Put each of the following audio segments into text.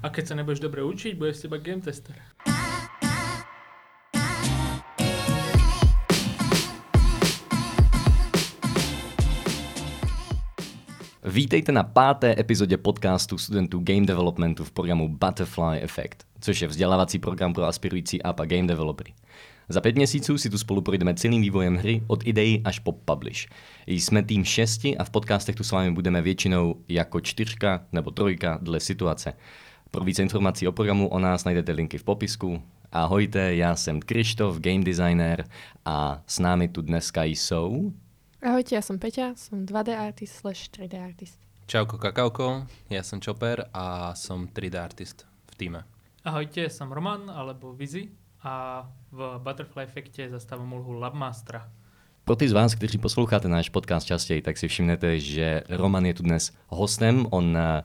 A keď sa nebudeš dobre učiť, bude teba game tester. Vítejte na páté epizodě podcastu studentů Game Developmentu v programu Butterfly Effect, což je vzdělávací program pro aspirující APA game developery. Za pět měsíců si tu spolu projdeme celým vývojem hry od ideí až po publish. Jsme tým šesti a v podcastech tu s vámi budeme většinou jako čtyřka nebo trojka dle situace. Pro více informací o programu o nás najdete linky v popisku. Ahojte, já jsem Krištof, game designer a s námi tu dneska jsou... Ahojte, ja som Peťa, som 2D artist slash 3D artist. Čauko kakauko, ja som Chopper a som 3D artist v týme. Ahojte, som Roman, alebo Vizi a v Butterfly efekte zastávam úlohu Labmastera. Pro ty z vás, kteří posloucháte náš podcast častěji, tak si všimnete, že Roman je tu dnes hostem. On uh,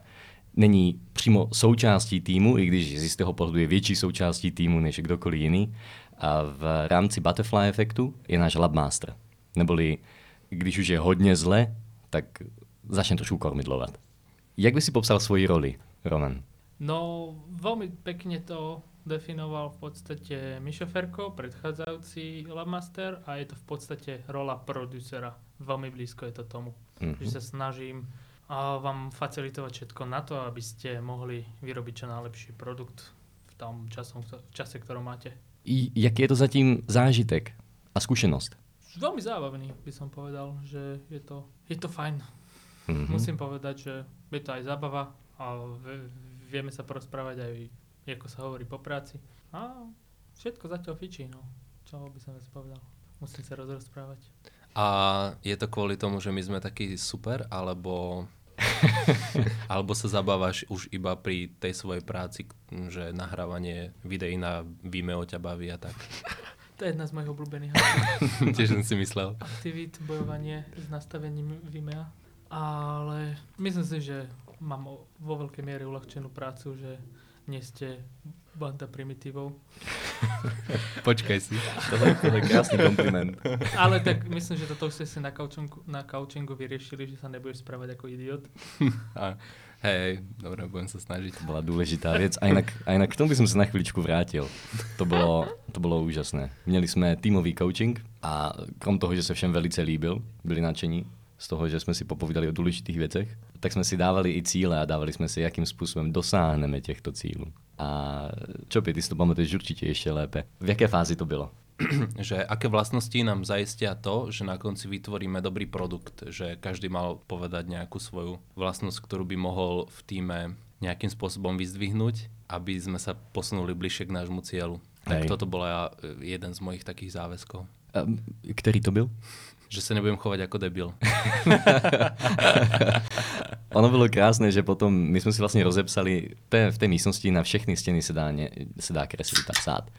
není přímo součástí týmu, i když z jistého pohledu je větší součástí týmu než kdokoliv jiný. A v rámci Butterfly efektu je náš Labmaster. Neboli když už je hodně zle, tak začne trošku kormidlovat. Jak by si popsal svoji roli, Roman? No, veľmi pekne to definoval v podstate Mišo Ferko, predchádzajúci Labmaster a je to v podstate rola producera. Veľmi blízko je to tomu. Mm-hmm. Že sa snažím a vám facilitovať všetko na to, aby ste mohli vyrobiť čo najlepší produkt v tom časom, v čase, ktorom máte. I, jaký je to zatím zážitek a skúsenosť? Veľmi zábavný by som povedal, že je to, je to fajn. Mm-hmm. Musím povedať, že je to aj zábava a vieme sa porozprávať aj, ako sa hovorí, po práci. A všetko zatiaľ fičí, no. Čo by som viac povedal. Musím sa rozprávať. A je to kvôli tomu, že my sme takí super, alebo, alebo sa zabávaš už iba pri tej svojej práci, že nahrávanie videí na Vimeo ťa baví a tak? To je jedna z mojich obľúbených Tiež som si myslel. Aktivít, bojovanie s nastavením Vimea. Ale myslím si, že mám vo veľkej miere uľahčenú prácu, že nie ste banda primitívov. Počkaj si. To je, to je krásny kompliment. Ale tak myslím, že toto už ste si na coachingu, na coachingu vyriešili, že sa nebudeš správať ako idiot. A, hej, dobre, budem sa snažiť. To bola dôležitá vec. A inak, a inak k tomu by som sa na chvíľičku vrátil. To bolo, to bolo úžasné. Měli sme tímový coaching a krom toho, že sa všem velice líbil, byli nadšení, z toho, že jsme si popovídali o důležitých věcech, tak jsme si dávali i cíle a dávali jsme si, jakým způsobem dosáhneme těchto cílů. A Čopi, ty si to pamatuješ určitě ještě lépe. V jaké fázi to bylo? že aké vlastnosti nám zaistia to, že na konci vytvoríme dobrý produkt, že každý mal povedať nejakú svoju vlastnosť, ktorú by mohol v týme nejakým spôsobom vyzdvihnúť, aby sme sa posunuli bližšie k nášmu cieľu. Tak Hej. toto bol jeden z mojich takých záväzkov. A, ktorý to byl? že sa nebudem chovať ako debil. ono bylo krásné, že potom my jsme si vlastně rozepsali, v té místnosti na všechny stěny se dá, ne, se dá kreslit a psát.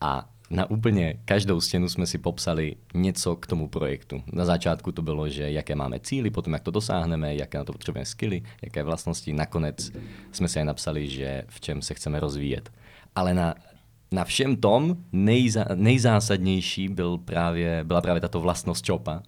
A na úplně každou stěnu jsme si popsali něco k tomu projektu. Na začátku to bylo, že jaké máme cíly, potom jak to dosáhneme, jaké na to potřebujeme skily, jaké vlastnosti. Nakonec jsme si aj napsali, že v čem se chceme rozvíjet. Ale na na všem tom nejza, nejzásadnější byl právě, byla právě tato vlastnost čopa,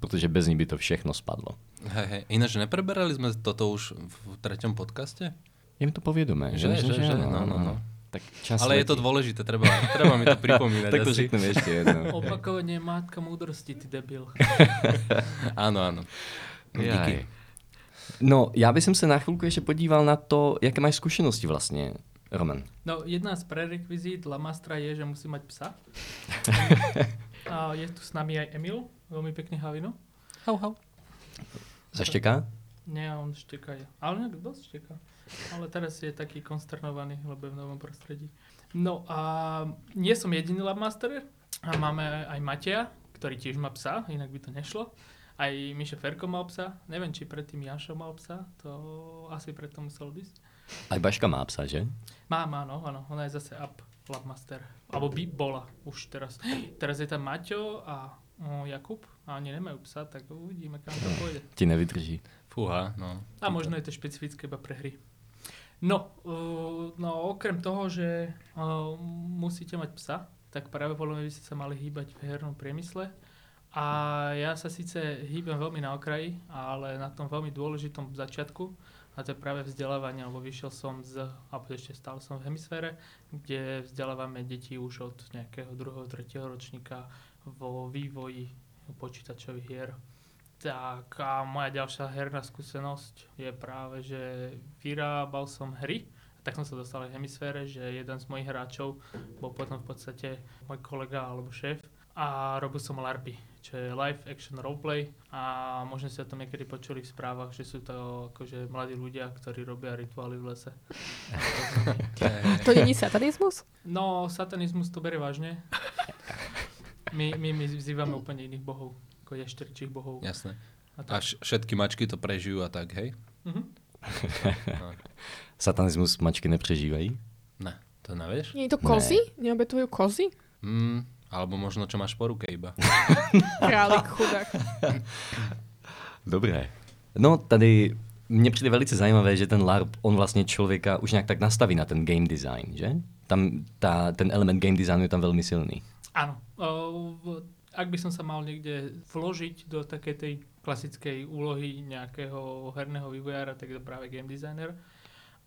protože bez ní by to všechno spadlo. Hej, hej. Ináč nepreberali sme toto už v treťom podcaste? Je mi to povědomé, že? Že, že, že, že no, no, no. Tak čas Ale letí. je to dôležité, treba, treba mi to pripomínať. tak to řekneme ešte jedno. Opakovanie mátka múdrosti, ty debil. áno, áno. Díky. No, já bych se na chvilku ještě podíval na to, jaké máš zkušenosti vlastně Roman. No, jedna z prerekvizít Lamastra je, že musí mať psa. A je tu s nami aj Emil, veľmi pekný havino. Hau, hau. Zašteká? Nie, on šteká. Ale nejak dosť šteká. Ale teraz je taký konsternovaný, lebo je v novom prostredí. No a nie som jediný Labmaster. A máme aj Mateja, ktorý tiež má psa, inak by to nešlo. Aj Mišo Ferko mal psa. Neviem, či predtým Jašo mal psa. To asi preto musel byť. Aj Baška má psa, že? Má, má, no, áno. Ona je zase up Labmaster. Alebo by bola už teraz. Teraz je tam Maťo a o, Jakub a oni nemajú psa, tak uvidíme, kam to pôjde. Ti nevydrží. Fúha, no. A možno je to špecifické iba pre hry. No, uh, no okrem toho, že uh, musíte mať psa, tak práve podľa mňa by ste sa mali hýbať v hernom priemysle. A ja sa síce hýbem veľmi na okraji, ale na tom veľmi dôležitom začiatku, a to je práve vzdelávanie, lebo vyšiel som z, alebo ešte stále som v hemisfére, kde vzdelávame deti už od nejakého druhého, tretieho ročníka vo vývoji počítačových hier. Tak a moja ďalšia herná skúsenosť je práve, že vyrábal som hry, tak som sa dostal v hemisfére, že jeden z mojich hráčov bol potom v podstate môj kolega alebo šéf a robil som LARPy, čo je Live Action Roleplay a možno ste o tom niekedy počuli v správach, že sú to akože mladí ľudia, ktorí robia rituály v lese. To není satanizmus? No, satanizmus to berie vážne. My, my, my vzývame úplne iných bohov, ako ješterčích bohov. Jasné. A A tak. š- všetky mačky to prežijú a tak, hej? Mhm. Satanismus mačky nepřežívají? Ne, to nevieš? Nie je to kozy? Neobetujú kozy? Mm, alebo možno, čo máš po ruke iba. Králik chudák. Dobré. No tady mně přijde velice zajímavé, že ten LARP, on vlastně člověka už nějak tak nastaví na ten game design, že? Tam ta, ten element game designu je tam velmi silný. Áno. Ak by som sa mal niekde vložiť do takej tej klasickej úlohy nejakého herného vývojára, tak je to práve game designer.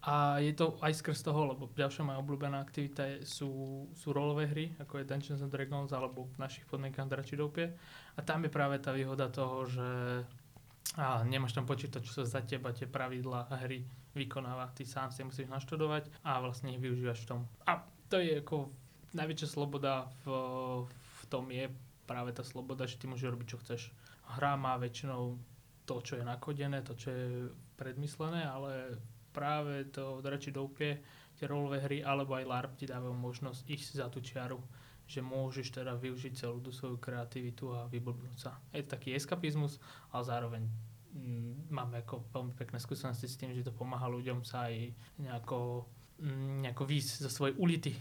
A je to aj skrz toho, lebo ďalšia moja obľúbená aktivita je, sú, sú rolové hry, ako je Dungeons and Dragons alebo v našich podmienkach Dračidopie. A tam je práve tá výhoda toho, že a nemáš tam počítač, čo sa za teba tie pravidlá hry vykonáva. Ty sám si musíš naštudovať a vlastne ich využívaš v tom. A to je ako najväčšia sloboda v, v tom je práve tá sloboda, že ty môžeš robiť, čo chceš. Hra má väčšinou to, čo je nakodené, to, čo je predmyslené, ale práve to dračí doupie, tie rolové hry, alebo aj LARP ti dávajú možnosť ísť za tú čiaru, že môžeš teda využiť celú tú svoju kreativitu a vyblbnúť sa. Je to taký eskapizmus, ale zároveň mm, máme ako veľmi pekné skúsenosti s tým, že to pomáha ľuďom sa aj nejako, mm, nejako výjsť zo svojej ulity.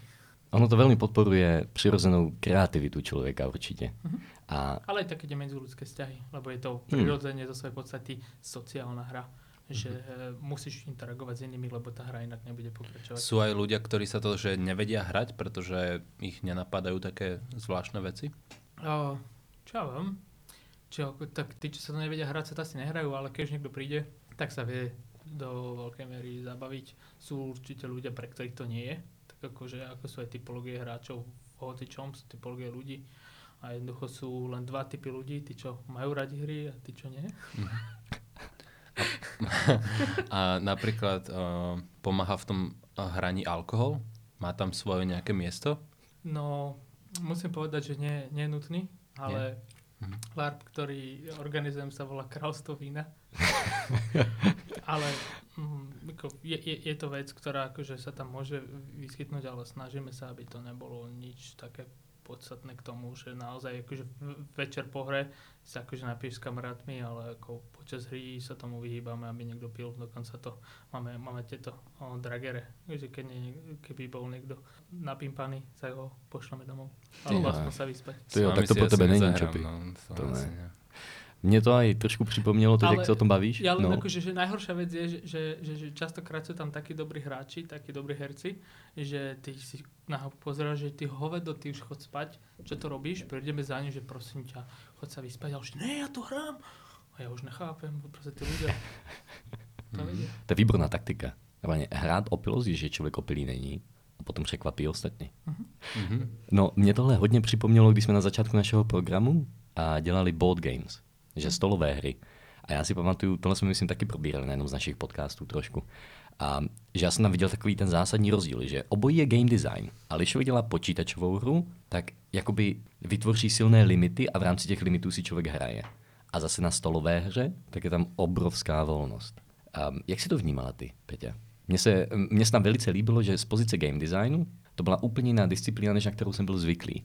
Ono to velmi podporuje přirozenou kreativitu člověka určitě. Mhm. A Ale aj také medziludské vzťahy, lebo je to Hmm. prirodzene zo svojej podstaty sociálna hra, že e, musíš interagovať s inými, lebo tá hra inak nebude pokračovať. Sú aj ľudia, ktorí sa to, že nevedia hrať, pretože ich nenapadajú také zvláštne veci? O, čo ja viem? Čo, tak tí, čo sa to nevedia hrať, sa to asi nehrajú, ale keď niekto príde, tak sa vie do veľkej miery zabaviť. Sú určite ľudia, pre ktorých to nie je. Tak akože, ako sú aj typológie hráčov v hocičom, sú typológie ľudí. A jednoducho sú len dva typy ľudí, tí, čo majú radi hry a tí, čo nie. A napríklad uh, pomáha v tom hraní alkohol? Má tam svoje nejaké miesto? No, musím povedať, že nie, nie je nutný, ale Mhm. LARP, ktorý organizujem, sa volá Kráľstvo vína. ale mm, ako, je, je, je to vec, ktorá akože sa tam môže vyskytnúť, ale snažíme sa, aby to nebolo nič také podstatné k tomu, že naozaj akože večer po hre sa akože napiješ s kamarátmi, ale ako počas hry sa tomu vyhýbame, aby niekto pil. Dokonca to máme, máme tieto o, dragere, že keď nie, keby bol niekto napimpaný, tak ho pošleme domov. Alebo Ja. aspoň sa vyspať. Ty tak to po tebe není čo No, to ne. Ne. Mně to aj trošku připomnělo to, Ale jak se o tom bavíš. Ja len no. akože, že najhoršia vec je, že, že, že, že častokrát sú tam takí dobrí hráči, takí dobrí herci, že ty si na pozeráš, že ty hovedo, ty už chod spať, čo to robíš, prídeme za ním, že prosím ťa, chod sa vyspať, a už ne, ja tu hrám. A ja už nechápem, proste tí ľudia to vedia. To je výborná taktika. Hrát opilost, že člověk opilý není a potom překvapí ostatní. Mhm. No, mě tohle hodně připomnělo, když jsme na začátku našeho programu a dělali board games, že stolové hry. A já si pamatuju, tohle jsme myslím taky probírali na jednom z našich podcastů trošku. A že já jsem tam viděl takový ten zásadní rozdíl, že obojí je game design. A když člověk dělá počítačovou hru, tak jakoby vytvoří silné limity a v rámci těch limitů si člověk hraje. A zase na stolové hře, tak je tam obrovská volnost. Um, jak si to vnímala ty, Peťa? Mně se, mně se tam velice líbilo, že z pozice game designu to byla úplně jiná disciplína, než na kterou jsem byl zvyklý.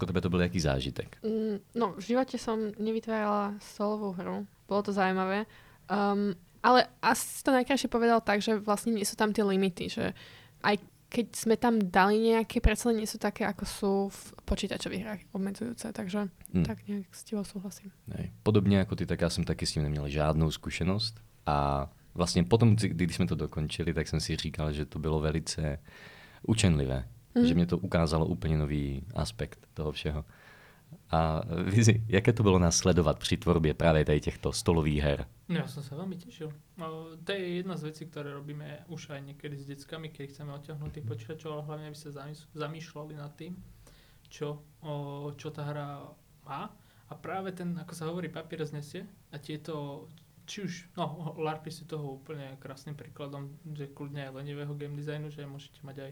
Pro tebe to byl jaký zážitek? Mm, No, v živote som nevytvárala solovú hru. Bolo to zaujímavé. Um, ale asi si to najkrajšie povedal tak, že vlastne nie sú tam tie limity, že aj keď sme tam dali nejaké, predsa nie sú také, ako sú v počítačových hrách obmedzujúce, takže Hm. tak nejak s tebou súhlasím. Nej. Podobně jako ty, tak já jsem taky s tím neměl žádnou zkušenost. A vlastně potom, kdy- když jsme to dokončili, tak jsem si říkal, že to bylo velice učenlivé. Mhm. Že mě to ukázalo úplně nový aspekt toho všeho. A Vizi, jaké to bylo nás sledovat při tvorbě právě tady těchto stolových her? Ja som sa veľmi tešil. No, to je jedna z vecí, ktoré robíme už aj niekedy s deckami, keď chceme odťahnuť tých počítačov, ale hlavne aby sa zamýšľali nad tým, čo, čo tá hra má. A práve ten, ako sa hovorí, papier znesie a tieto, či už, no, LARPy sú toho úplne krásnym príkladom, že kľudne aj lenivého game designu, že môžete mať aj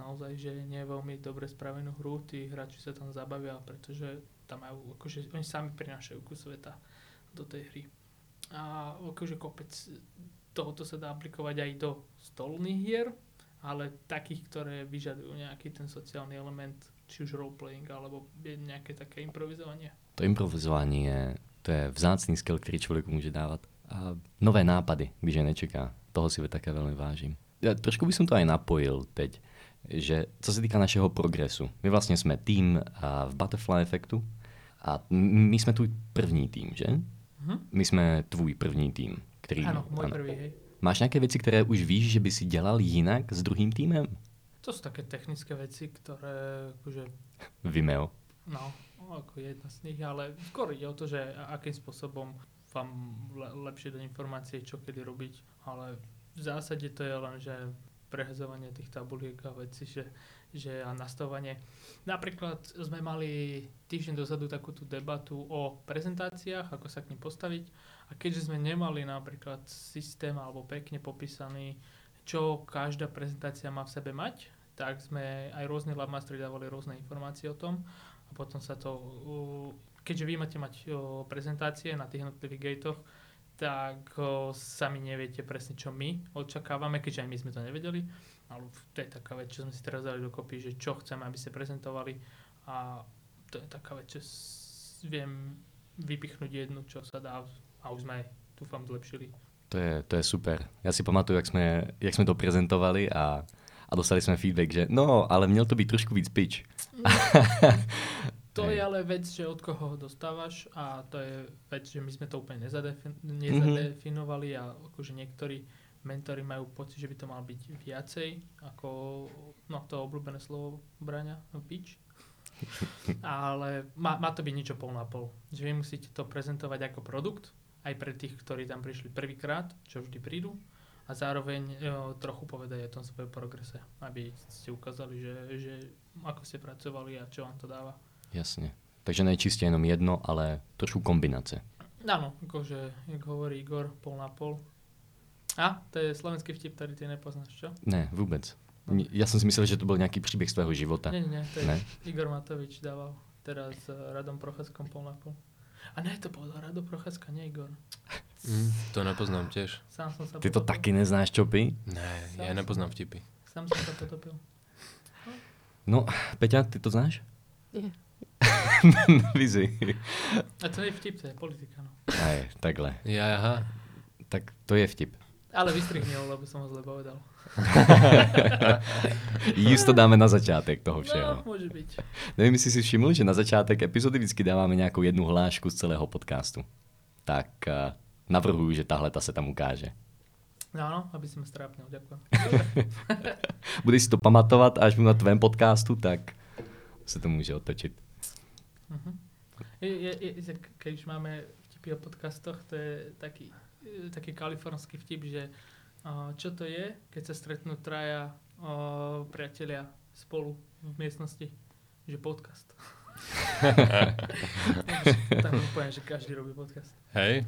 naozaj, že nie je veľmi dobre spravenú hru, tí hráči sa tam zabavia, pretože tam majú, akože oni sami prinášajú kus sveta do tej hry. A akože kopec tohoto sa dá aplikovať aj do stolných hier, ale takých, ktoré vyžadujú nejaký ten sociálny element, či už roleplaying, alebo nejaké také improvizovanie. To improvizovanie, to je vzácný skill, ktorý človek môže dávať. A nové nápady, když je nečeká. Toho si také veľmi vážim. Ja trošku by som to aj napojil teď, že co se týka našeho progresu. My vlastně jsme tým v Butterfly efektu a my jsme tvůj první tým, že? Mhm. My jsme tvůj první tým. Který, Áno, môj prvý, hej. Máš nějaké věci, které už víš, že by si dělal jinak s druhým týmem? To sú také technické veci, ktoré akože, Vimeo. no, ako jedna z nich, ale skôr ide o to, že akým spôsobom vám le- lepšie dať informácie, čo kedy robiť, ale v zásade to je len, že prehazovanie tých tabuliek a veci, že, že a nastavovanie. Napríklad sme mali týždeň dozadu takú tú debatu o prezentáciách, ako sa k nim postaviť a keďže sme nemali napríklad systém alebo pekne popísaný, čo každá prezentácia má v sebe mať, tak sme aj rôzne labmastery dávali rôzne informácie o tom a potom sa to, keďže vy máte mať prezentácie na tých jednotlivých gatech, tak sami neviete presne, čo my očakávame, keďže aj my sme to nevedeli, ale to je taká vec, čo sme si teraz dali dokopy, že čo chceme, aby ste prezentovali a to je taká vec, s- viem vypichnúť jednu, čo sa dá a už sme, dúfam, zlepšili. To je, to je super. Já si pamatuju, jak jsme, jak jsme to prezentovali a, a dostali jsme feedback, že no, ale měl to být trošku víc pitch. To Hej. je ale vec, že od koho ho dostávaš a to je vec, že my sme to úplne nezadefin- Mhm. nezadefinovali a akože niektorí mentori majú pocit, že by to mal byť viacej ako no to obľúbené slovo Braňa, no pitch. ale má, má to byť niečo pol na pol. Že vy musíte to prezentovať ako produkt, aj pre tých, ktorí tam prišli prvýkrát, čo vždy prídu a zároveň jo, trochu povedať o tom svojom progrese, aby ste ukázali, že, že ako ste pracovali a čo vám to dáva. Jasně. Takže ne čistě jenom jedno, ale trošku kombinace. Áno, akože, jak hovorí Igor, pol na pol. A, to je slovenský vtip, ktorý ty nepoznáš, čo? Ne, vůbec. Ni- Já jsem si myslel, že to byl nějaký příběh z tvého života. Nie, nie, to je Ne? Igor Matovič dával teraz s Radom Procházkom pol na pol. A ne, to povedal Rado Procházka, nie Igor. Mm, to nepoznám tiež. Sám som sa Ty to potopil. taky neznáš, Čopy? Ne, Sám ja som- nepoznám vtipy. Sám som sa potopil. No, Peťa, ty to znáš? Nie. Vizi. A to je vtip, to je politika, no. Aj, takhle. Ja, aha. Tak to je vtip. Ale vystrihni ho, lebo som ho zle povedal. Just to dáme na začátek toho No, všeho. môže byť. Nevím, jestli si všiml, že na začátek epizody vždycky dáváme nějakou jednu hlášku z celého podcastu. Tak uh, navrhuju, že tahle ta se tam ukáže. No, áno, aby som strápnil, ďakujem. Budeš si to pamatovat, až budu na tvém podcastu, tak se to může otočit. Mhm. Je, je, je, keď už máme vtipy o podcastoch, to je taký, e, taký kalifornský vtip, že čo to je, keď sa stretnú traja uh, priatelia spolu v miestnosti, že podcast. Tam úplne, že každý robí podcast. Hej,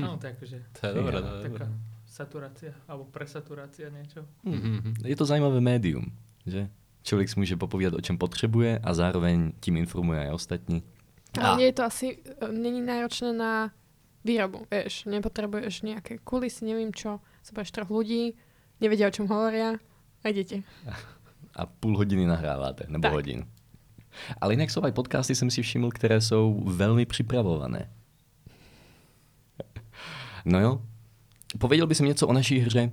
No, to je akože to je dobré, to je taká dobré. saturácia, alebo presaturácia niečo. Mhm. Je to zajímavé médium, že? Člověk si může popovídat, o čem potřebuje a zároveň tím informuje aj ostatní. Ale A- nie je to asi, e, není náročné na výrobu, vieš, nepotrebuješ nejaké kulisy, neviem čo, zoberieš troch ľudí, nevedia, o čom hovoria a idete. a půl hodiny nahráváte, nebo Tak. hodin. Ale jinak jsou aj podcasty, jsem si všiml, které jsou velmi připravované. No jo, pověděl bys něco o naší hře?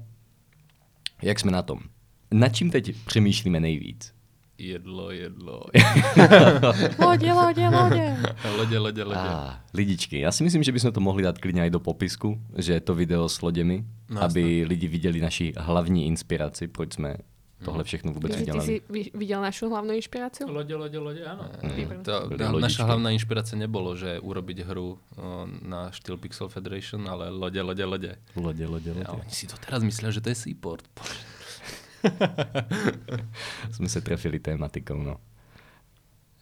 Jak jsme na tom? Nad čím teď přemýšlíme nejvíc? Jedlo, jedlo. Lode, lode, lode. lode, lode, lode. A, lidičky, já si myslím, že bychom to mohli dát klidně i do popisku, že je to video s loděmi, No, aby lidi viděli naši hlavní inspiraci, proč jsme tohle všechno vůbec Ty, ty udělali. si vi- videl našu hlavnú inšpiráciu? Lode, lode, lode, áno. Výborné. To, Boli na, naša hlavná inšpirácia nebolo, že urobiť hru na štýl Pixel Federation, ale lode, lode, lode. Lode, lode, lode. A oni si to teraz myslia, že to je Seaport. Jsme se trefili tématikou, no.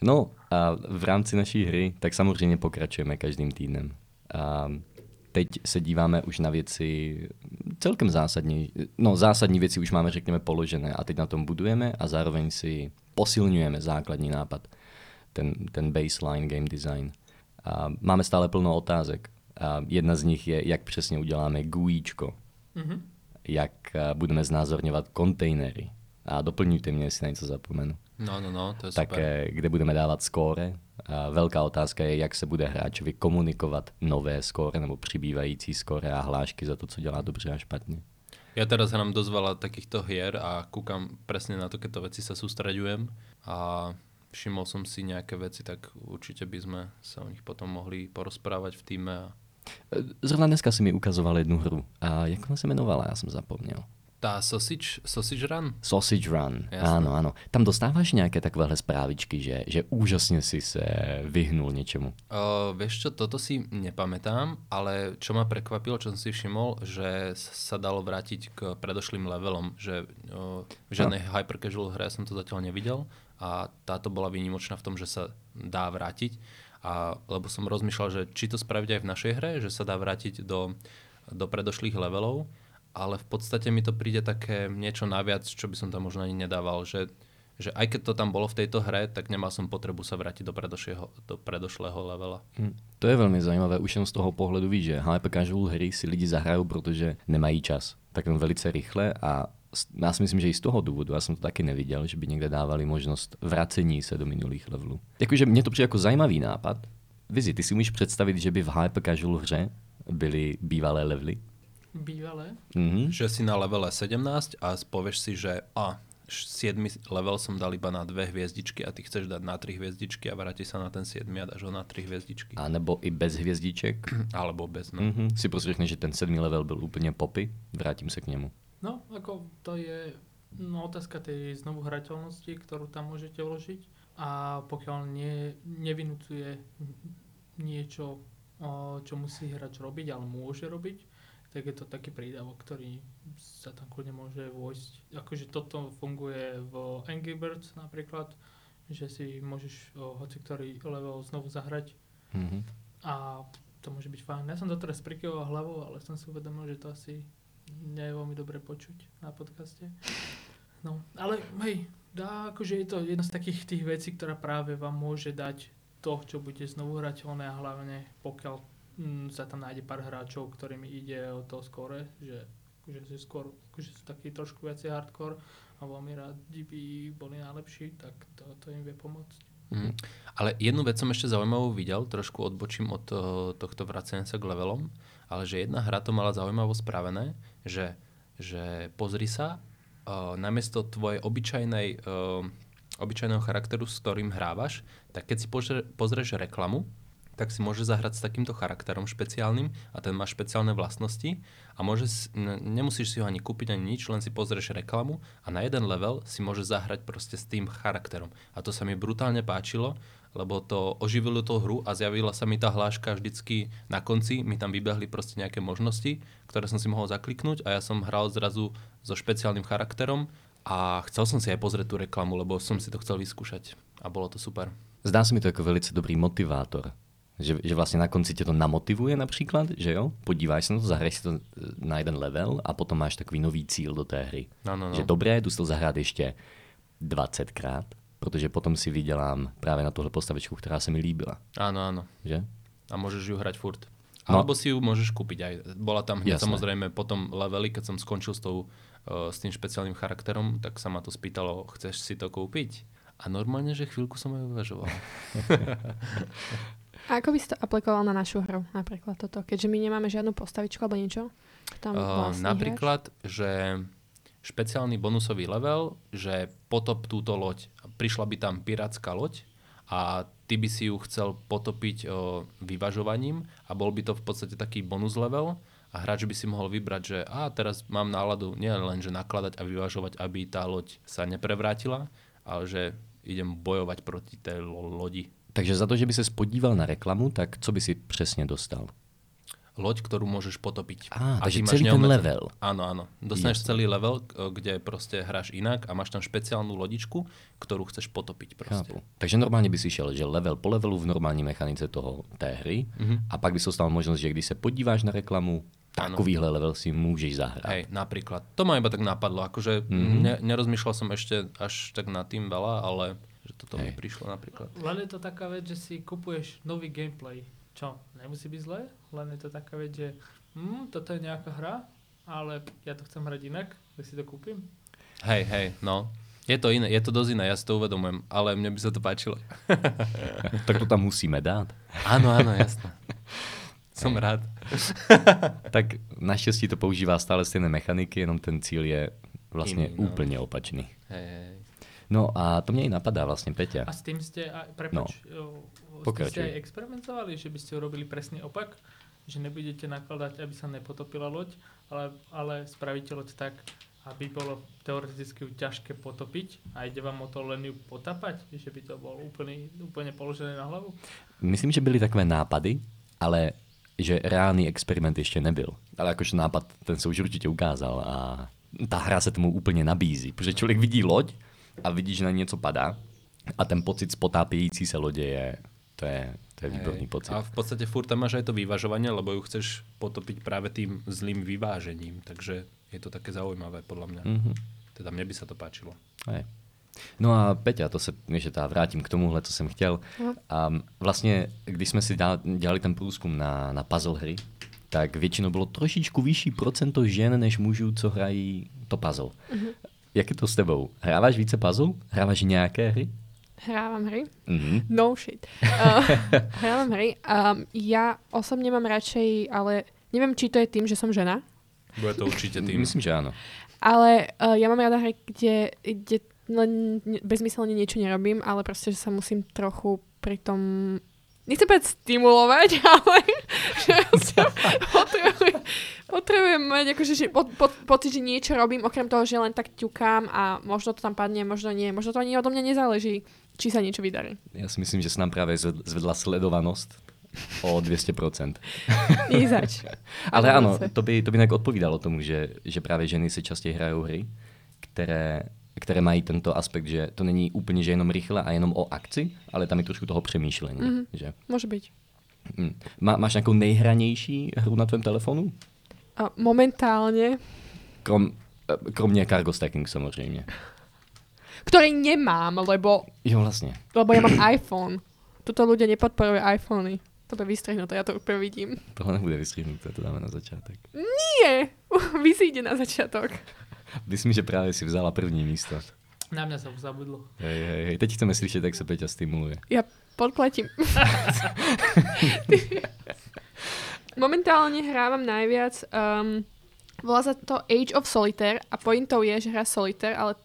No a v rámci naší hry, tak samozřejmě pokračujeme každým týdnem. A teď se díváme už na věci celkem zásadní. No zásadní věci už máme, řekněme, položené a teď na tom budujeme a zároveň si posilňujeme základní nápad, ten, ten baseline game design. A máme stále plno otázek. A jedna z nich je, jak přesně uděláme GUIčko, Mhm. Jak a, budeme znázorňovat kontejnery. A doplňujte mě, jestli na něco zapomenu. No, no, no, to je super. Také, kde budeme dávat skóre. A velká otázka je, jak se bude hráčovi komunikovat nové skóre nebo přibývající skóre a hlášky za to, co dělá dobře a špatně. Ja teraz hrám dosť veľa takýchto hier a kúkam presne na takéto veci sa sústreďujem a všimol som si nejaké veci, tak určite by sme sa o nich potom mohli porozprávať v týme. A Zrovna dneska si mi ukazoval jednu hru. A jak ona se jmenovala, já jsem zapomněl. tá Sausage, sausage Run? Sausage Run. Jasné. Ano, ano. Tam dostáváš nějaké takovéhle zprávičky, že, že úžasně si se vyhnul něčemu. Uh, vieš čo, toto si nepamätám, ale čo ma prekvapilo, čo som si všimol, že sa dalo vrátiť k predošlým levelom, že uh, v žiadnej no. hyper casual hre som to zatiaľ nevidel a táto bola výnimočná v tom, že sa dá vrátiť. A, lebo som rozmýšľal, že či to spraviť aj v našej hre, že sa dá vrátiť do, do predošlých levelov, ale v podstate mi to príde také niečo naviac, čo by som tam možno ani nedával, že, že aj keď to tam bolo v tejto hre, tak nemal som potrebu sa vrátiť do do predošlého levela. Hm. To je velmi zajímavé, už jen z toho pohledu víš, že hyper casual hry si lidi zahrajou, protože nemají čas. Tak jen velice rychle a já si myslím, že i z toho důvodu, já jsem to taky neviděl, že by někde dávali možnost vracení se do minulých levelů. Jakože mně to přijde jako zajímavý nápad. Vizi, ty si umíš představit, že by v hyper casual hře byly bývalé levely? Bývalé. Mhm. Že si na levele 17 a povieš si, že a 7 level som dal iba na dve hviezdičky a ty chceš dať na 3 hviezdičky a vráti sa na ten 7 a dáš ho na 3 hviezdičky. A nebo i bez hvězdiček. Alebo bez, no. Mhm. Si prostě řekne, že ten sedmý level byl úplně popy, vrátím se k němu. No, ako to je no, otázka tej znovu hrateľnosti, ktorú tam môžete vložiť a pokiaľ nie, nevinúcuje niečo, čo musí hráč robiť, ale môže robiť, tak je to taký prídavok, ktorý sa tam kľudne môže vojsť. Akože toto funguje v Angry Birds napríklad, že si môžeš o, hoci ktorý level znovu zahrať Mhm. a to môže byť fajn. Ja som to teraz prikyvoval hlavou, ale som si uvedomil, že to asi nie je veľmi dobre počuť na podcaste. No, ale hej, dá, akože je to jedna z takých tých vecí, ktorá práve vám môže dať to, čo bude znovu hrateľné a hlavne pokiaľ mm, sa tam nájde pár hráčov, ktorým ide o to skore, že akože si skôr, akože sú takí trošku viacej hardcore a veľmi rádi by boli najlepší, tak to, to im vie pomôcť. Mhm. Ale jednu vec som ešte zaujímavú videl, trošku odbočím od uh, tohto vracenia sa k levelom, ale že jedna hra to mala zaujímavo spravené, že, že pozri sa, uh, namiesto tvojej obyčajnej, uh, obyčajného charakteru, s ktorým hrávaš, tak keď si pozrie, pozrieš reklamu, tak si môže zahrať s takýmto charakterom špeciálnym a ten má špeciálne vlastnosti a môže, nemusíš si ho ani kúpiť ani nič, len si pozrieš reklamu a na jeden level si môže zahrať proste s tým charakterom. A to sa mi brutálne páčilo, lebo to oživilo tú hru a zjavila sa mi tá hláška vždycky na konci, mi tam vybehli proste nejaké možnosti, ktoré som si mohol zakliknúť a ja som hral zrazu so špeciálnym charakterom a chcel som si aj pozrieť tú reklamu, lebo som si to chcel vyskúšať a bolo to super. Zdá se mi to jako velice dobrý motivátor. Že, že vlastně na konci tě to namotivuje například, že jo? Podíváš se na to, zahraješ si to eh, na jeden level a potom máš takový nový cíl do té hry. No, no, no. Že dobré, jdu si to zahrát ještě 20krát, protože potom si vydělám právě na tuhle postavičku, která se mi líbila. Áno, áno. Že? A môžeš ju hrať furt. No. Alebo si ju môžeš kúpiť aj. Bola tam hneď Jasné. samozrejme potom levely, keď som skončil s, tou, uh, s tým špeciálnym charakterom, tak sa ma to spýtalo, chceš si to kúpiť? A normálne, že chvíľku som aj uvažoval. A ako by si to aplikoval na našu hru, napríklad toto? Keďže my nemáme žiadnu postavičku alebo niečo? Tam Uh, napríklad, že špeciálny bonusový level, že potop túto loď. Prišla by tam pirátska loď a ty by si ju chcel potopiť uh, vyvažovaním a bol by to v podstate taký bonus level a hráč by si mohol vybrať, že a teraz mám náladu nie len, že nakladať a vyvažovať, aby tá loď sa neprevrátila, ale že idem bojovať proti tej lo- lodi. Takže za to, že by se spodíval na reklamu, tak co by si přesně dostal? Loď, ktorú môžeš potopiť. Á, A takže celý ten neobmedzen- level. Áno, áno. Dostaneš Jasne. celý level, kde proste hráš inak a máš tam špeciálnu lodičku, ktorú chceš potopiť proste. Chápu. Takže normálně by si šel, že level po levelu v normální mechanice toho té hry Mhm. a pak by se dostal možnost, že když se podíváš na reklamu, takovýhle level si můžeš zahrát. Hej, napríklad. To ma iba tak napadlo. Akože Mhm. mm-hmm. ne, nerozmýšľal som ešte až tak nad tým veľa, ale že toto mi Hej. prišlo napríklad. Len je to taká vec, že si kupuješ nový gameplay. Čo, nemusí byť zlé, len je to taká vec, že hm, toto je nejaká hra, ale ja to chcem hrať inak, tak si to kúpim. Hej, hej, no. Je to iné, je to dosť iné, ja si to uvedomujem, ale mne by sa to páčilo. Tak to tam musíme dát. Áno, áno, jasné. Som rád. Tak naštěstí to používá stále stejné mechaniky, jenom ten cíl je vlastně Iný, no. úplně opačný. Hej, hej. No a to mě i napadá vlastně, Peťa. A s tým ste, aj, prepač, no, ste aj experimentovali, že by ste urobili presný opak? Že nebudete nakladať, aby sa nepotopila loď, ale, ale spravíte loď tak, aby bolo teoreticky ťažké potopiť a ide vám o to len ju potapať? Že by to bolo úplne, úplne položené na hlavu? Myslím, že byly takové nápady, ale že reálný experiment ještě nebyl. Ale jakože nápad, ten se už určitě ukázal a ta hra se tomu úplně nabízí, protože člověk vidí loď a vidí, že na něco padá a ten pocit z potápějící se lodě je, to je, to je výborný Hej. pocit. A v podstate furt tam máš aj to vyvažovanie, lebo ju chceš potopiť práve tým zlým vyvážením, takže je to také zaujímavé podľa mňa. Mhm. Teda mne by sa to páčilo. Hej. No a Peťa, to se, ještě tá vrátím k tomuhle, co jsem chtěl. Um, vlastně, když jsme si dělali ten průzkum na, na puzzle hry, tak většinou bylo trošičku vyšší procento žen než mužů, co hrají to puzzle. Jak je to s tebou? Hráváš více puzzle? Hráváš nějaké hry? Hrávam hry? Mhm. No shit. Uh, hrávam hry. Um, ja osobne mám radšej, ale neviem, či to je tým, že som žena, Bude to určite tým. Myslím, že áno. ale uh, ja mám rada hry, kde, kde len ne- bezmyselne niečo nerobím, ale proste, že sa musím trochu pri tom nechcem povedať stimulovať, ale že potrebujem, potrebujem mať akože, že po, po, pocit, že niečo robím, okrem toho, že len tak ťukám a možno to tam padne, možno nie, možno to ani odo mňa nezáleží, či sa niečo vydarí. Já si myslím, že se nám právě zved- zvedla sledovanost o 200%. Nie zač. Ale zase. to by, to by nějak odpovídalo tomu, že, že právě ženy si častěji hrajou hry, které, které mají tento aspekt, že to není úplně, že jenom rychle a jenom o akci, ale tam je trošku toho přemýšlení. Mhm. Že? Môže byť. Hm. Má, máš nějakou nejhranější hru na tvém telefonu? A momentálne, Krom, eh, kromě Cargo Stacking samozřejmě. Ktorý nemám, lebo, Jo, vlastně. lebo ja mám iPhone. Tuto ľudia nepodporujú iPhony. To je vystrihnuté, ja to úplne vidím. Tohle nebude vystřihnuté, to dáme na začátek. Nie, vysíde na začiatok. Myslím, že právě si vzala první místo. Na mňa sa už zabudlo. Hej, hej, hej. Teď chceme slyšet, jak se Peťa stimuluje. Ja podplatím. Momentálne hrávam najviac, um, volá sa to Age of Solitaire a pointou je, že hrá Solitaire, ale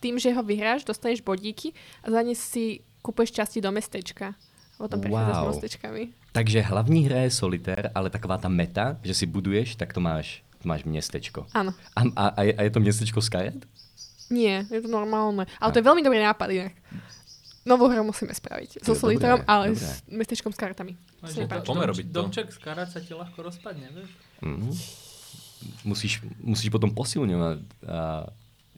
tým, že ho vyhráš, dostaneš bodíky a za ne si kúpeš časti do mestečka. Potom prechádza s Wow. mostečkami. Takže hlavní hra je solitér, ale taková ta meta, že si buduješ, tak to máš, máš městečko. Áno. A, a, a, je, a je to městečko z karet? Nie, je to normálne. Ale to je veľmi dobrý nápad inak. Novú hru musíme spraviť. So dobré, ale dobré. s mestečkom s kartami. A Poďme robiť to. Domček z karát sa ti ľahko rozpadne, vieš? Mhm. Musíš, musíš potom posilňovat, a,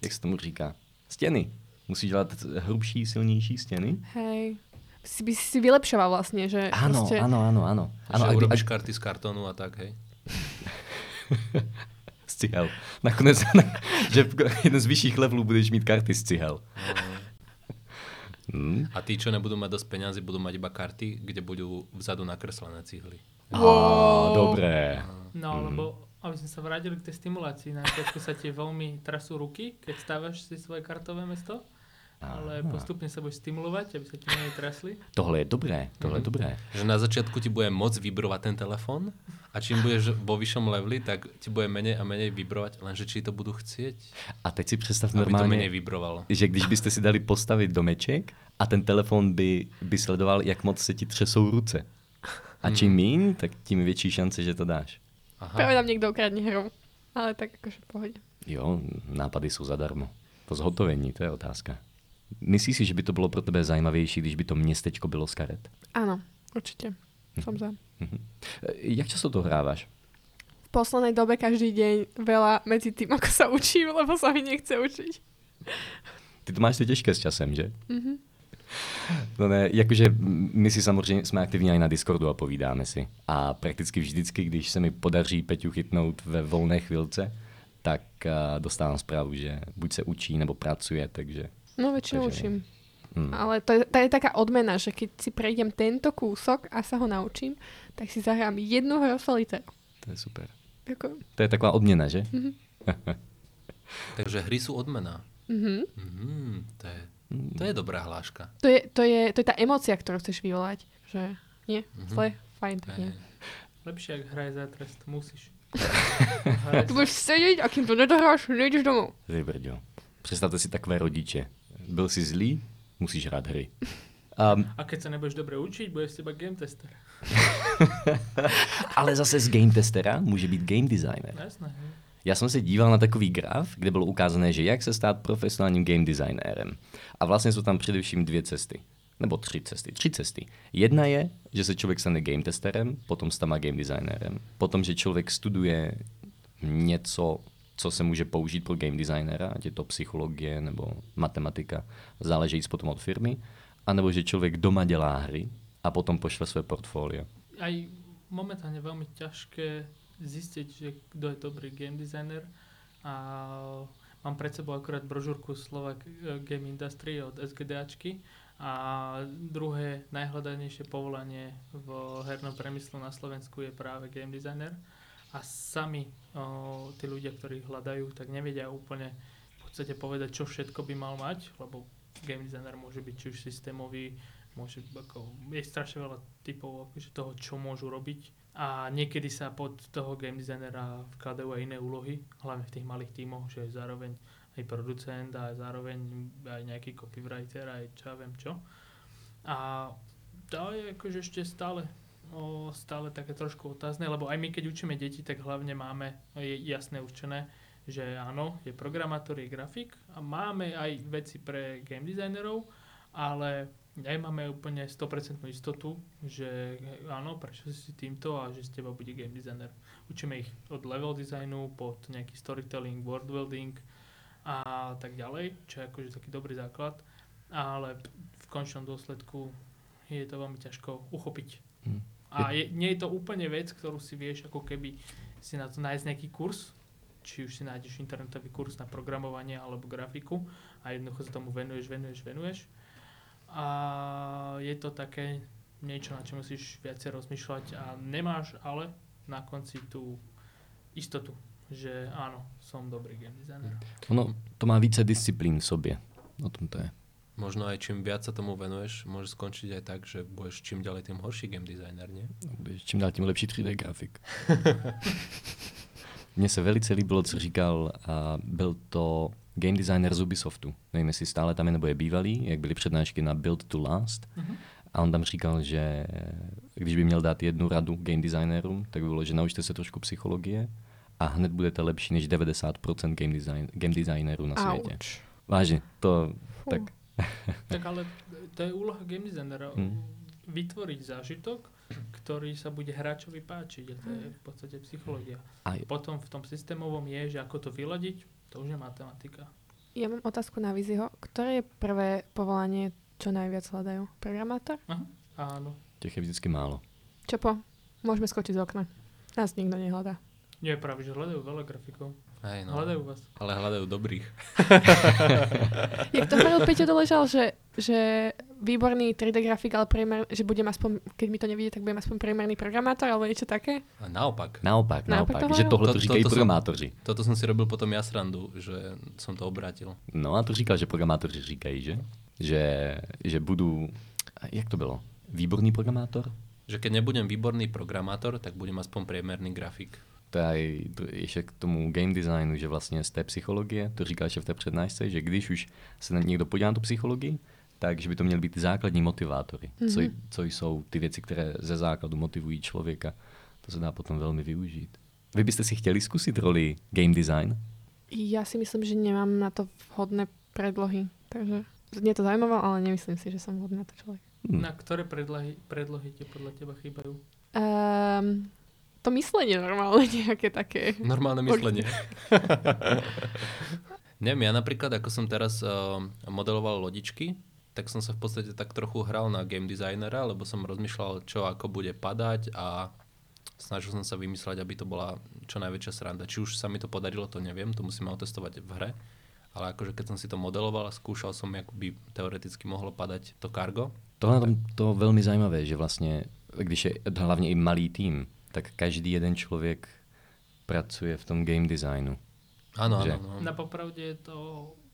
jak se tomu říká, stěny. Musíš dělat hrubší, silnější stěny. Hej. Si by si vylepšoval vlastne, že Ano, proste... ano, ano, ano. Ano, že urobíš a, karty z kartónu a tak, hej. z cihel. Nakonec, že jeden z vyšších levelů budeš mít karty z cihel. Hmm. A tí, čo nebudú mať dosť peňazí, budú mať iba karty, kde budú vzadu nakreslené cihly. Á, Wow. dobré. No, Mhm. lebo aby sme sa vrátili k tej stimulácii, na začiatku sa ti veľmi trasú ruky, keď stávaš si svoje kartové mesto, ale Aha. postupne sa budeš stimulovať, aby sa ti menej trasli. Tohle je dobré, tohle je dobré. Že na začiatku ti bude moc vibrovať ten telefón a čím budeš vo vyššom leveli, tak ti bude menej a menej vibrovať, lenže či to budú chcieť, A teď si představ to menej vibrovalo. že když byste si dali postavit domeček a ten telefon by, by sledoval, jak moc se ti třesou ruce. A čím míň, tak tím větší šance, že to dáš. Aha. Práve nám niekto ukradne hru. Ale tak akože pohode. Jo, nápady jsou zadarmo. To zhotovení, to je otázka. Myslíš si, že by to bylo pro tebe zajímavější, když by to městečko bylo z karet? Áno, určite. Som za. Mhm. Jak často to hráváš? V poslednej dobe každý deň veľa medzi tým, ako sa učím, lebo sa mi nechce učiť. Ty to máš to těžké s časem, že? Mhm. No ne, jakože my si samozřejmě jsme aktivní i na Discordu a povídáme si. A prakticky vždycky, když se mi podaří Peťu chytnout ve volné chvilce, tak uh, dostávám zprávu, že buď se učí nebo pracuje, takže... No väčšinou Takže- učím. Hm. Ale to je, to je taká odmena, že keď si prejdem tento kúsok a sa ho naučím, tak si zahrám jednu hru solitaire. To je super. Ako, To je taková odměna, že? mhm. Takže hry sú odmena. Mhm. Mhm, to, je, to je dobrá hláška. To, je, to, je, to je tá emocia, ktorú chceš vyvolať. Že nie, Mhm. zle, fajn, tak nie. Lepšie, ak hraj za trest. Musíš. Tu budeš sedieť a kým to nedohráš, nejdeš domov. Ty brďo. Představte si takové rodiče. Byl si zlý, musíš hrát hry. Um, A keď sa nebudeš dobre učiť, bude z teba game tester. ale zase z game testera může být game designer. Jasné. Já jsem se díval na takový graf, kde bylo ukázané, že jak se stát profesionálním game designérem. A vlastně jsou tam především dvě cesty. Nebo tři cesty. Tři cesty. Jedna je, že se člověk stane game testerem, potom stane game designérem. Potom, že člověk studuje něco, co se může použít pro game designera, ať je to psychologie nebo matematika, záleží potom od firmy. A nebo že člověk doma dělá hry a potom pošle své portfolio. Aj momentálne veľmi ťažké zistiť, že kto je dobrý game designer. A mám pred sebou akurát brožúrku Slovak eh, Game Industry od SGDAčky a druhé najhľadanejšie povolanie v hernom priemyslu na Slovensku je práve game designer. A sami o, tí ľudia, ktorí hľadajú, tak nevedia úplne v podstate povedať, čo všetko by mal mať, lebo game designer môže byť či už systémový, môže, ako, je strašne veľa typov akože toho, čo môžu robiť. A niekedy sa pod toho game designera vkladajú aj iné úlohy, hlavne v tých malých tímoch, že je zároveň aj producent a zároveň aj nejaký copywriter, aj čo ja viem čo. A to je akože ešte stále o, stále také trošku otázne, lebo aj my keď učíme deti, tak hlavne máme je jasné určené, že áno, je programátor, je grafik a máme aj veci pre game designerov, ale nemáme úplne 100% istotu, že áno, prečo si týmto a že z teba bude game designer. Učíme ich od level designu pod nejaký storytelling, world building a tak ďalej, čo je akože taký dobrý základ, ale v končnom dôsledku je to veľmi ťažko uchopiť. Hm. A je, nie je to úplne vec, ktorú si vieš ako keby si na to nájsť nejaký kurz, či už si nájdeš internetový kurz na programovanie alebo grafiku a jednoducho sa tomu venuješ, venuješ, venuješ. A je to také niečo, na čo musíš viacej rozmýšľať a nemáš ale na konci tú istotu, že áno, som dobrý game designer. Ono to má více disciplín v sobě. O tom to je. Možno aj čím viac sa tomu venuješ, môže skončiť aj tak, že budeš čím ďalej tým horší game designer, nie? Budeš čím dál tím lepší 3D grafik. Mně se velice líbilo, co říkal, a byl to game designer z Ubisoftu. Nevím, jestli stále tam je nebo je bývalý, jak byly přednášky na Build to Last. Mhm. A on tam říkal, že když by měl dát jednu radu game designerům, tak by bylo, že naučte se trošku psychologie a hned budete lepší než 90% game, design, game designerů na světě. Vážně, to Fú. tak Tak ale to je úloha game designera. Hmm. Vytvoriť zážitok, ktorý sa bude hráčovi páčiť. To je v podstate psychológia. a je- Potom v tom systémovom je, že ako to vyladiť, to už je matematika. Ja mám otázku na Viziho. Ktoré je prvé povolanie, čo najviac hľadajú? Programátor? Áno. těch je vždycky málo. Čopo? Môžeme skočiť z okna. Nás nikto nehľadá. Nie, práve, že hľadajú veľa grafikov. Hej, no. Hľadajú vás. Ale hľadajú dobrých. Jak to hovoril Peťo doležal, že, že výborný 3D grafik, ale priemer, že budem aspoň, keď mi to nevidie, tak budem aspoň priemerný programátor alebo niečo také? A naopak. Naopak, Naopak naopak, to že tohle to To- to- to som- programátoři. Toto som si robil potom ja srandu, že som to obrátil. No a to říkal, že programátoři říkají, že? Že, že budu, jak to bylo? Výborný programátor? Že keď nebudem výborný programátor, tak budem aspoň priemerný grafik. To je to ještě k tomu game designu, že vlastně z té psychologie, to říkáš v té přednášce, že když už se někdo podívá na tu psychologii, tak že by to měly být ty základní motivátory, co, Mhm. co jsou ty věci, které ze základu motivují člověka. To se dá potom velmi využít. Vy byste si chtěli zkusit roli game design? Ja si myslím, že nemám na to vhodné predlohy, takže mne to zaujímavé, ale nemyslím si, že som vhodný na to človek. Hm. Na ktoré predlohy, predlohy ti podľa teba chýbajú? Um, to myslenie normálne nejaké také. Normálne myslenie. Neviem, ja napríklad, ako som teraz uh, modeloval lodičky, tak som sa v podstate tak trochu hral na game designera, lebo som rozmýšľal, čo ako bude padať a snažil som sa vymysleť, aby to bola čo najväčšia sranda. Či už sa mi to podarilo, to neviem, to musíme otestovať v hre. Ale akože keď som si to modeloval a skúšal som, ako by teoreticky mohlo padať to cargo. To je na tom to veľmi zajímavé, že vlastne, když je hlavně i malý tým, tak každý jeden člověk pracuje v tom game designu. Áno, Že- áno, Na popravde je to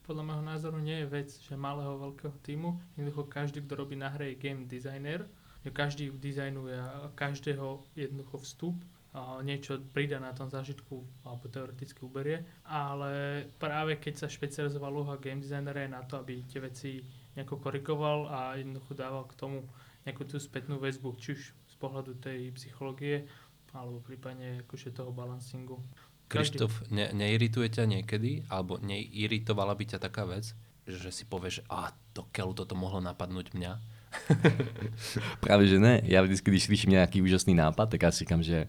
podľa môjho názoru nie je vec, že malého veľkého týmu. Jednoducho každý, kto robí na hre je game designer. Že každý dizajnuje každého jednoducho vstup a niečo pridá na tom zážitku alebo teoreticky uberie. Ale práve keď sa špecializoval úloha game designera je na to, aby tie veci nejako korigoval a jednoducho dával k tomu nejakú tú spätnú väzbu, či už z pohľadu tej psychológie alebo prípadne akože toho balancingu. Každý- Krištof, ne, neirituje ťa niekedy, alebo neiritovala by ťa taká vec, že si povieš, že a to keľu toto mohlo napadnúť mňa. Právě že ne. Já vždycky, když slyším nějaký úžasný nápad, tak já si říkám, že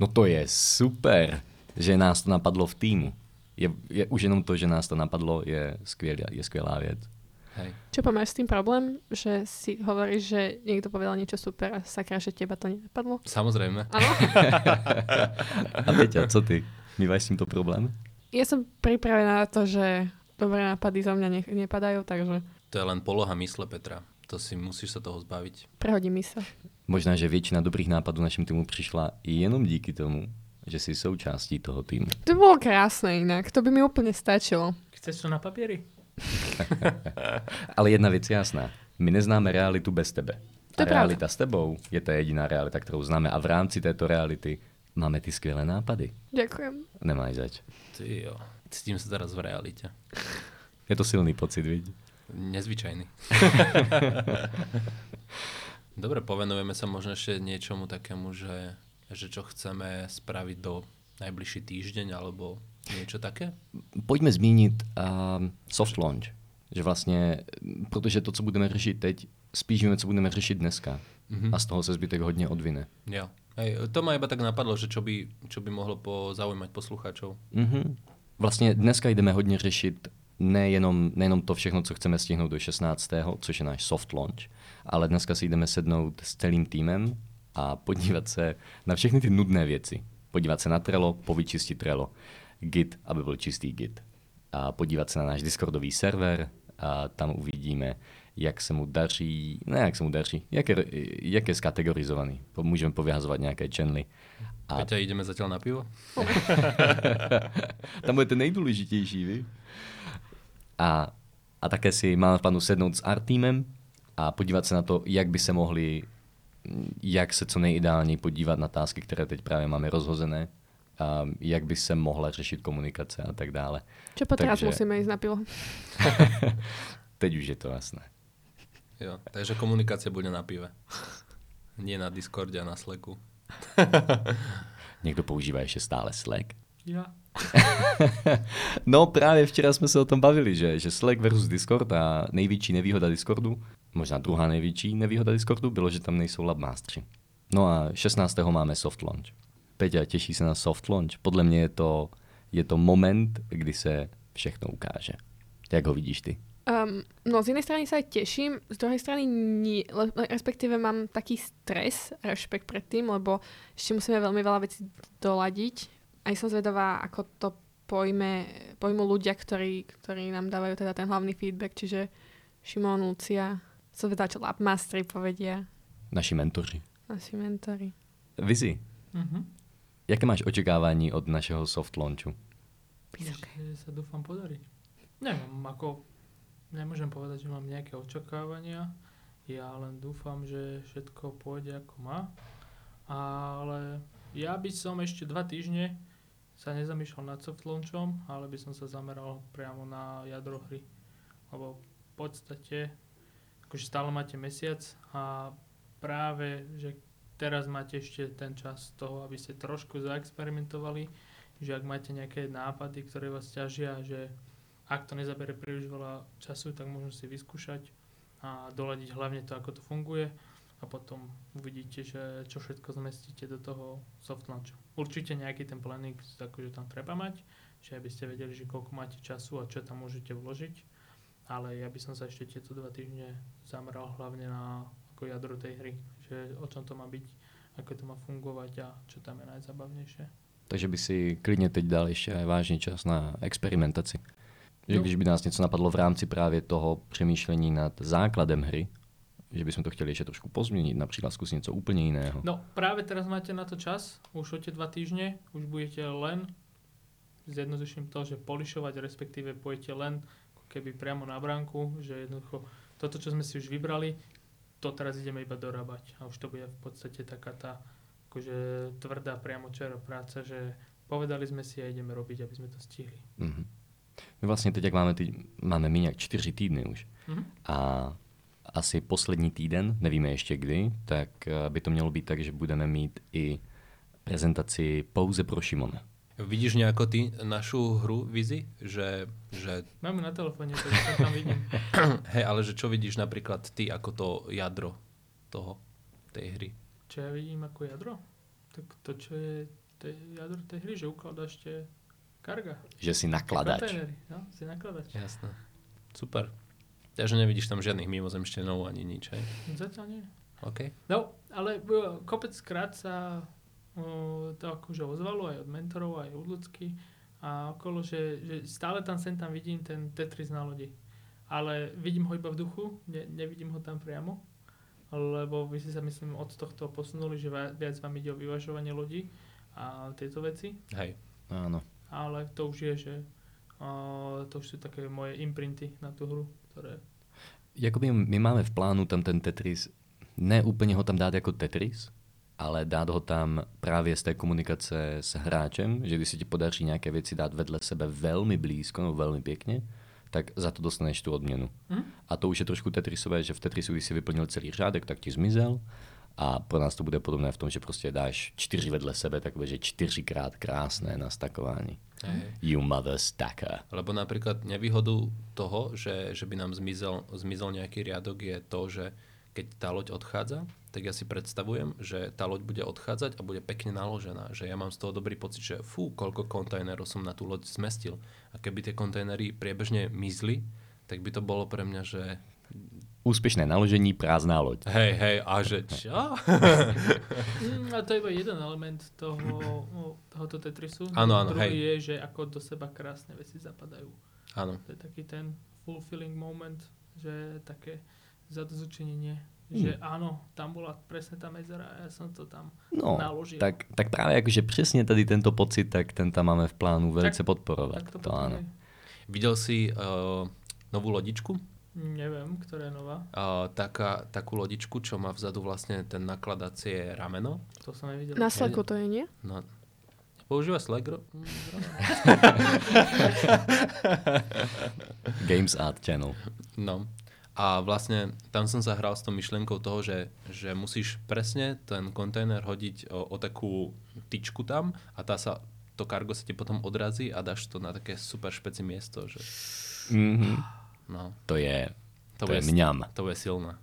no to je super, že nás to napadlo v týmu. Je, je už jenom to, že nás to napadlo, je, skvělá, je skvělá věc. Hej. Čo pa, máš s tým problém, že si hovoríš, že niekto povedal niečo super a sakra, že teba to nenapadlo? Samozrejme. Áno. A Peťa, co ty? Máš s tímto problém? Ja som pripravená na to, že dobré nápady zo mňa ne- nepadajú, takže To je len poloha mysle Petra. To si musíš sa toho zbaviť. prehodí sa. Možná, že většina dobrých nápadů našim týmu přišla jenom díky tomu, že jsi součástí toho týmu. To bolo krásne inak, to by mi úplne stačilo. Chceš to na papieri? Ale jedna věc je jasná. My neznáme realitu bez tebe. To A je pravda. realita s tebou je ta jediná realita, kterou známe. A v rámci této reality máme ty skvělé nápady. Ďakujem. Nemáš zač. Ty jo. Cítim sa teraz v realite. Je to silný pocit, viď? Nezvyčajný. Dobre, povenujeme sa možno ešte niečomu takému, že, že čo chceme spraviť do najbližší týždeň alebo niečo také? Pojďme zmínit um, soft launch. Že vlastně, protože to, co budeme řešit teď, spíš víme, co budeme řešit dneska. Mhm. A z toho se zbytek hodně odvine. Jo. Hej, to ma iba tak napadlo, že čo by, čo by mohlo po, zaujímať poslucháčov. Mhm. Vlastně dneska jdeme hodně řešit nejenom, nejenom to všechno, co chceme stihnout do 16., což je náš soft launch, ale dneska si jdeme sednout s celým týmem a podívat se na všechny ty nudné věci. Podívat se na Trello, povyčistit Trello, Git, aby byl čistý Git. A podívat se na náš Discordový server a tam uvidíme, jak se mu daří, ne jak se mu daří, jak je, jak je skategorizovaný. Můžeme povyhazovat nějaké channely. A Peťa, ideme zatiaľ na pivo? tam bude ten nejdůležitější, vy? A, a také si máme v plánu sednout s art týmem a podívat se na to, jak by se mohli, jak se co nejideálněji podívat na tásky, které teď právě máme rozhozené, a jak by se mohla řešit komunikace a tak dále. Čo po teraz Takže- musíme ísť na pivo? Teď už je to jasné. Jo. Takže komunikácia bude na pive. Nie na Discorde a na Slacku. Někdo používá ještě stále Slack? Ja. No právě včera jsme se o tom bavili, že, že Slack versus Discord a největší nevýhoda Discordu, možná druhá největší nevýhoda Discordu, bylo, že tam nejsou labmastři. No a 16. máme soft launch. Peťa, těší se na soft launch. Podle mě je to, je to moment, kdy se všechno ukáže. Jak ho vidíš ty? Um, no z jednej strany sa aj teším, z druhej strany nie, le, respektíve mám taký stres, rešpekt pred tým, lebo ešte musíme veľmi veľa vecí doladiť. Aj som zvedavá, ako to pojme, pojmu ľudia, ktorí, ktorí nám dávajú teda ten hlavný feedback, čiže Šimon, Lucia, som zvedavá, čo Labmastery povedia, Naši mentoři. naši mentori. Vizi, Mhm. Jaké máš očekávání od našeho soft launchu? Vysoké. Že sa dúfam podariť. Neviem, ako nemôžem povedať, že mám nejaké očakávania. Ja len dúfam, že všetko pôjde ako má. Ale ja by som ešte dva týždne sa nezamýšľal nad soft launchom, ale by som sa zameral priamo na jadro hry. Lebo v podstate akože stále máte mesiac a práve, že teraz máte ešte ten čas toho, aby ste trošku zaexperimentovali, že ak máte nejaké nápady, ktoré vás ťažia, že ak to nezabere príliš veľa času, tak možno si vyskúšať a doladiť hlavne to, ako to funguje a potom uvidíte, že čo všetko zmestíte do toho soft launchu. Určite nejaký ten planning akože tam treba mať, že aby ste vedeli, že koľko máte času a čo tam môžete vložiť, ale ja by som sa ešte tieto dva týždne zameral hlavne na ako jadro tej hry, že o čom to má byť, ako to má fungovať a čo tam je najzabavnejšie. Takže by si klidne teď dal ešte aj vážny čas na experimentácii. Že když by nás něco napadlo v rámci právě toho přemýšlení nad základem hry, že bychom to chtěli ještě trošku pozměnit, například zkusit něco úplně jiného. No práve teraz máte na to čas, už o tie dva týždne, už budete len zjednoduším to, že polišovať, respektíve pôjdete len keby priamo na bránku, že jednoducho toto, čo sme si už vybrali, to teraz ideme iba dorábať a už to bude v podstate taká tá akože tvrdá priamo čero práca, že povedali sme si a ideme robiť, aby sme to stihli. Mhm. My vlastně teď, jak máme, teď, máme my nějak čtyři týdny už. Mhm. A asi poslední týden, nevíme ještě kdy, tak eh, by to mělo být tak, že budeme mít i prezentaci pouze pro Šimona. Vidíš nejako ty našu hru Vizi? Že, že Máme na telefóne, to tam vidím. hej, ale že čo vidíš napríklad ty ako to jadro toho, tej hry? Čo ja vidím ako jadro? Tak to, čo je to je jadro tej hry, že ukladáš tie karga. Že si nakladač. No, si nakladač. Jasné. Super. Takže nevidíš tam žiadnych mimozemšťanov ani nič, hej? Zatiaľ nie. OK. No, ale kopec krát sa to akože ozvalo aj od mentorov, aj od ľudský a okolo, že, že stále tam sem tam vidím ten Tetris na lodi. Ale vidím ho iba v duchu, ne, nevidím ho tam priamo, lebo vy si sa myslím od tohto posunuli, že viac vám ide o vyvažovanie lodí a tieto veci, Hej. Áno. ale to už je, že uh, to už sú také moje imprinty na tú hru, ktoré Jakoby my máme v plánu tam ten Tetris, ne úplně ho tam dát jako Tetris, ale dát ho tam právě z té komunikace s hráčem, že když se ti podaří nějaké věci dát vedle sebe velmi blízko, no velmi pěkně, tak za to dostaneš tu odměnu. Hm? A to už je trošku Tetrisové, že v Tetrisu, když si vyplnil celý řádek, tak ti zmizel. A pro nás to bude podobné v tom, že prostě dáš čtyři vedle sebe, tak že čtyřikrát krásné nastakování. Hej. You mother stacker. Lebo napríklad nevýhodou toho, že, že by nám zmizel, zmizel nejaký riadok je to, že keď tá loď odchádza, tak ja si predstavujem, že tá loď bude odchádzať a bude pekne naložená. Že ja mám z toho dobrý pocit, že fú, koľko kontajnerov som na tú loď zmestil. A keby tie kontajnery priebežne mizli, tak by to bolo pre mňa, že Úspěšné naložení, prázdná loď. hej, hej, a že čo? Mm, a to je iba jeden element toho, tohoto Tetrisu. Áno, áno, Druhý hej. je, že ako do seba krásne veci zapadajú. Áno. To je taký ten fulfilling moment, že také zadozučenenie, že áno, tam bola presne tá medzera a ja som to tam No, naložil. tak, tak právě jakože přesně tady tento pocit, tak ten tam máme v plánu velice podporovat. tak to, to potrebuje. Videl si uh, novú lodičku? Neviem, ktorá je nová. Uh, taká, takú lodičku, čo má vzadu vlastne ten nakladacie rameno. To som nevidel. Na Slacku to je, nie? No, používa Slack? ro- Games Art Channel. No. A vlastne tam som sa hral s tou myšlienkou toho, že, že musíš presne ten kontajner hodiť o, o takú tyčku tam a tá sa, to kargo sa ti potom odrazí a dáš to na také super špeci miesto. Že, Mhm. no, To je, to, To je je- mňam. to je silné.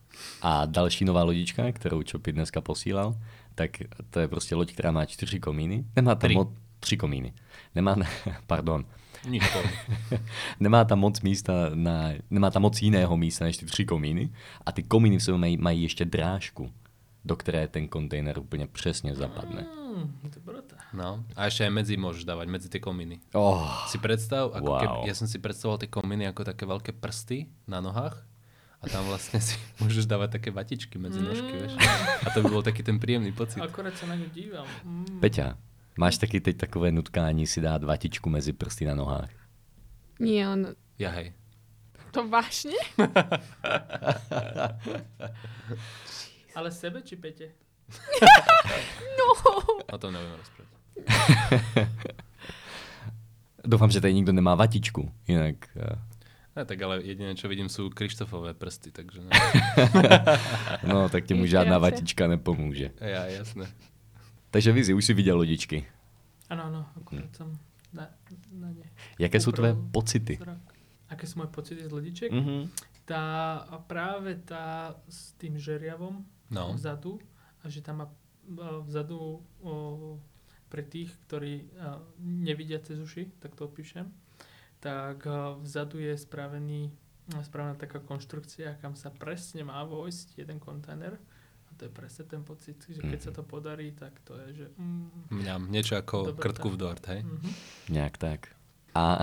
A další nová lodička, kterou Čopy dneska posílal, tak to je prostě loď, která má čtyři komíny. Nemá tam Tři. moc... Tři komíny. Nemá, pardon, Nič nemá tam moc místa, na, nemá tam moc jiného místa než ty tři komíny. A ty komíny v sobě mají, mají ještě drážku, do které ten kontejner úplně přesně zapadne. Mm. No. A ešte aj medzi môžeš dávať, medzi tie kominy. Oh, Si predstav, ako Wow. keby, ja som si predstavoval tie kominy ako také veľké prsty na nohách a tam vlastne si môžeš dávať také vatičky medzi nožky, vieš. A to by bol taký ten príjemný pocit. Akorát sa na ňu dívam. Mm. Peťa, máš taky teď takové nutkání si dát vatičku mezi prsty na nohách? Nie, on... Ja hej. To vážne? Ale sebe či Pete? No. O tom nebudem rozprávať. Doufám, že tady nikdo nemá vatičku, jinak... eh, Ne, tak ale jediné, čo vidím, sú Krištofové prsty, takže ne. No, tak ti mu žádná vatička nepomůže. Ja, jasné. Takže Vizi, už si viděl lodičky. Áno, áno, akurát som na, na ne. Jaké jsou tvoje pocity? zrak. Aké sú moje pocity z lodičiek? Mhm. Tá, práve tá s tým žeriavom No. vzadu a že tam má a, vzadu o, pre tých, ktorí a, nevidia cez uši, tak to opíšem, tak a, vzadu je spravený, spravená taká konštrukcia, kam sa presne má vojsť jeden kontajner. To je presne ten pocit, že keď sa to podarí, tak to je, že... Mm, Mňam, niečo ako Dobre, krtku v dort, hej? mhm. Nějak tak. A,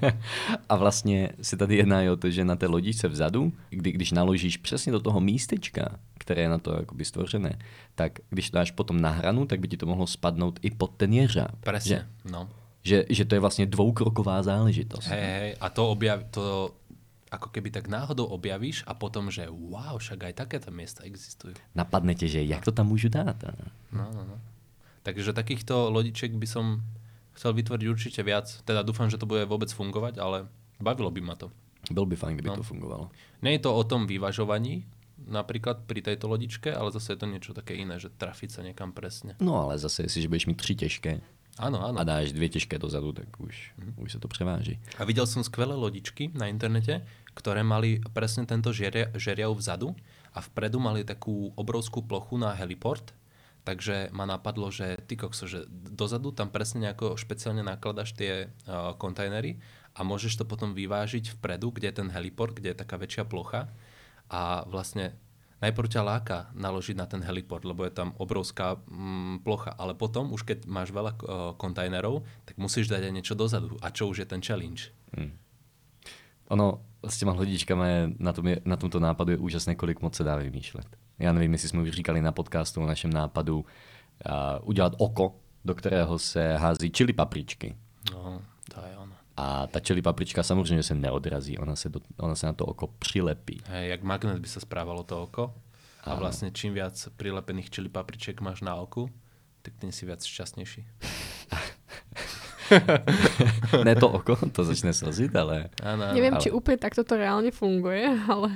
a vlastně se tady jedná i o to, že na té lodičce vzadu, kdy, když naložíš přesně do toho místečka, které je na to jakoby stvořené, tak když to dáš potom na hranu, tak by ti to mohlo spadnout i pod ten jeřáb. Že, Presne, no. že, že to je vlastně dvoukroková záležitost. Hej, hej, a to objav, to ako keby tak náhodou objavíš a potom, že wow, však aj takéto miesta existujú. Napadne tě, že jak to tam můžu dát? A No, no, no. Takže takýchto lodičiek by som chcel vytvoriť určite viac. Teda dúfam, že to bude vôbec fungovať, ale bavilo by ma to. Byl by fajn, kdyby No. to fungovalo. Nie je to o tom vyvažovaní, napríklad pri tejto lodičke, ale zase je to niečo také iné, že trafiť sa niekam presne. No ale zase, jestliže budeš mít tři těžké Áno, áno. a dáš dvě těžké dozadu, tak už, už se to převáží. A videl som skvelé lodičky na internete, ktoré mali presne tento žeria, žeriav vzadu a vpredu mali takú obrovskú plochu na heliport, takže ma napadlo, že ty kokso, že dozadu tam presne nejako špeciálne nakladaš tie uh, kontajnery a môžeš to potom vyvážiť vpredu, kde je ten heliport, kde je taká väčšia plocha a vlastne najprv ťa láka naložiť na ten heliport, lebo je tam obrovská mm, plocha, ale potom, už keď máš veľa uh, kontajnerov, tak musíš dať aj niečo dozadu. A čo už je ten challenge? Ono s těma lodičkama je, na, tom je, na tomto nápadu je úžasné, kolik moc se dá vymýšlet. Já nevím, jestli jsme už říkali na podcastu o našem nápadu uh, udělat oko, do kterého se hází čili papričky. No, to je ono. A ta čili paprička samozřejmě se neodrazí, ona se, do, ona se na to oko přilepí. Hej, jak magnet by sa správalo to oko. A vlastne čím viac prilepených čili papričiek máš na oku, tak tým si viac šťastnejší. ne to oko, to začne slzit, ale áno. Neviem, ale- či úplne takto to reálne funguje, ale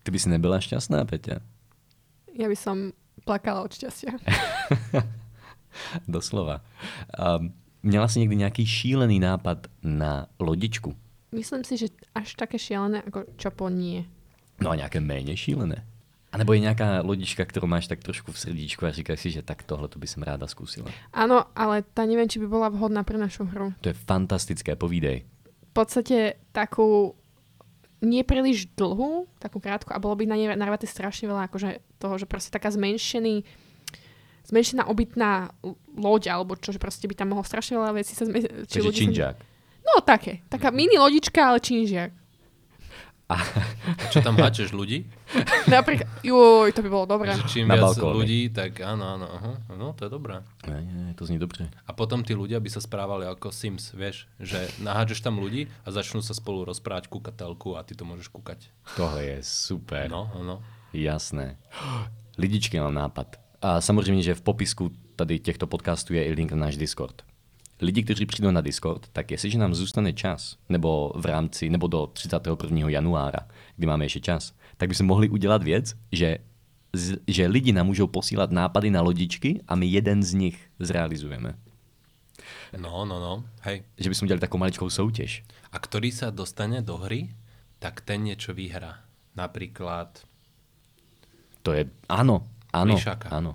ty by si nebyla šťastná, Peťa. ja by som plakala od šťastia. Doslova. Um, měla jsi někdy nějaký šílený nápad na lodičku? Myslím si, že až také šialené ako čapo nie. No a nějaké méně šílené? A nebo je nějaká lodička, kterou máš tak trošku v srdíčku a říkáš si, že tak tohle to by som ráda zkusila. Áno, ale tá neviem, či by bola vhodná pre našu hru. To je fantastické, povídej. V podstate takú nie príliš dlhú, takú krátku a bolo by na nej narvaté strašne veľa akože toho, že proste taká zmenšený zmenšená obytná loď, alebo čo, že proste by tam mohlo strašne veľa vecí sa zme- Takže ľudí sa-. No také, taká mini lodička, ale činžiak. Čo tam háčeš ľudí? Napríklad, juj, to by bolo dobré. Že čím Na viac balkóne. ľudí, tak áno, áno, aha, no to je dobré. Ne, ne, to zní dobře. A potom tí ľudia by sa správali ako Sims, vieš, že nahádžeš tam ľudí a začnú sa spolu rozprávať, kúkať telku a ty to môžeš kúkať. Tohle je super. No, no. Jasné. Lidičky mám nápad. A samozřejmě, že v popisku tady těchto podcastů je i link na náš Discord. Lidi, kteří přijdou na Discord, tak jestliže nám zůstane čas, nebo v rámci, nebo do 31. januára, kdy máme ještě čas, tak by jsme mohli udělat věc, že, že lidi nám můžou posílat nápady na lodičky a my jeden z nich zrealizujeme. No, no, no. Hej. Že bychom udělali takovou maličkou soutěž. A ktorý sa dostane do hry, tak ten niečo vyhrá. Napríklad To je, ano, ano, Plišáka. ano.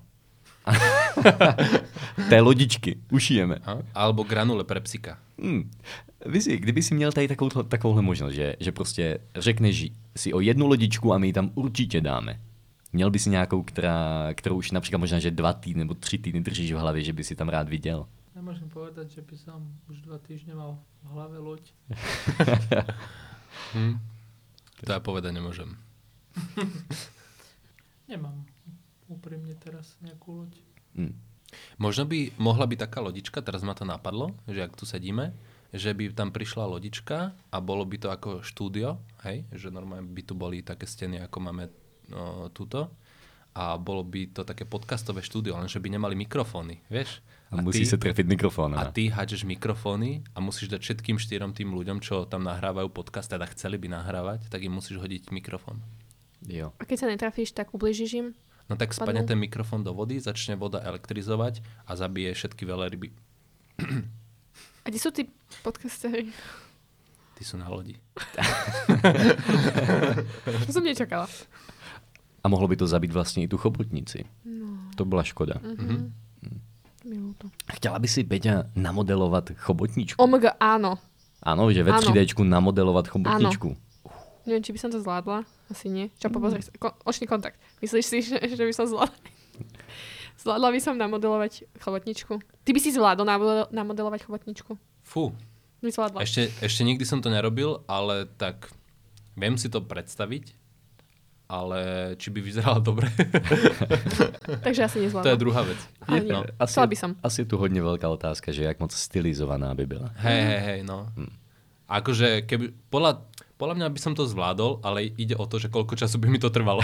Té lodičky, ušijeme. a? alebo granule pre psika. Hmm. Vizi, kdyby si měl tady takovou, takovouhle možnost, že, že prostě řekneš si o jednu lodičku a my ji tam určitě dáme. Měl by si nějakou, která, kterou už například možná, že dva týdny nebo tři týdny držíš v hlavě, že by si tam rád viděl. Nemôžem povedať, že by som už dva týždne mal v hlave loď. Hm? To ja povedať nemôžem. Nemám úprimne teraz nejakú loď. Hmm. Možno by mohla byť taká lodička, teraz ma to napadlo, že ak tu sedíme, že by tam prišla lodička a bolo by to ako štúdio, hej, že normálne by tu boli také steny, ako máme no, túto a bolo by to také podcastové štúdio, lenže by nemali mikrofóny, vieš? A, musí sa trefiť mikrofón. a ty hádžeš mikrofóny a musíš dať všetkým štyrom tým ľuďom, čo tam nahrávajú podcast, teda chceli by nahrávať, tak im musíš hodiť mikrofón. Jo. A keď sa netrafíš, tak ubližíš im? No tak spadne ten mikrofón do vody, začne voda elektrizovať a zabije všetky veľryby. A kde sú tí podcastery? Ty sú na lodi. To som nečakala. A mohlo by to zabiť vlastne i tu chobotnici. No. To bola škoda. Mhm. Mi ľúto. Chtěla by si, Peťa, namodelovat chobotničku? Omg, áno. Áno, že ve Áno. 3D namodelovat chobotničku. Neviem, či by som to zvládla. Asi nie. Čo, pozri sa. Ko- očný kontakt. Myslíš si, že, že by som zvládla? Zvládla by som namodelovať chobotničku. Ty by si zvládol namodel- namodelovať chobotničku? Fú, By zvládla. ešte, ešte nikdy som to nerobil, ale tak viem si to predstaviť, ale či by vyzerala dobre, Takže asi to je nezvládla. druhá vec. Ale nie. No. Chcela by som. Asi je tu hodně velká otázka, že jak moc stylizovaná by byla. Hej, hej, hej, no. Akože, keby, podľa, podľa mňa by som to zvládol, ale ide o to, že koľko času by mi to trvalo.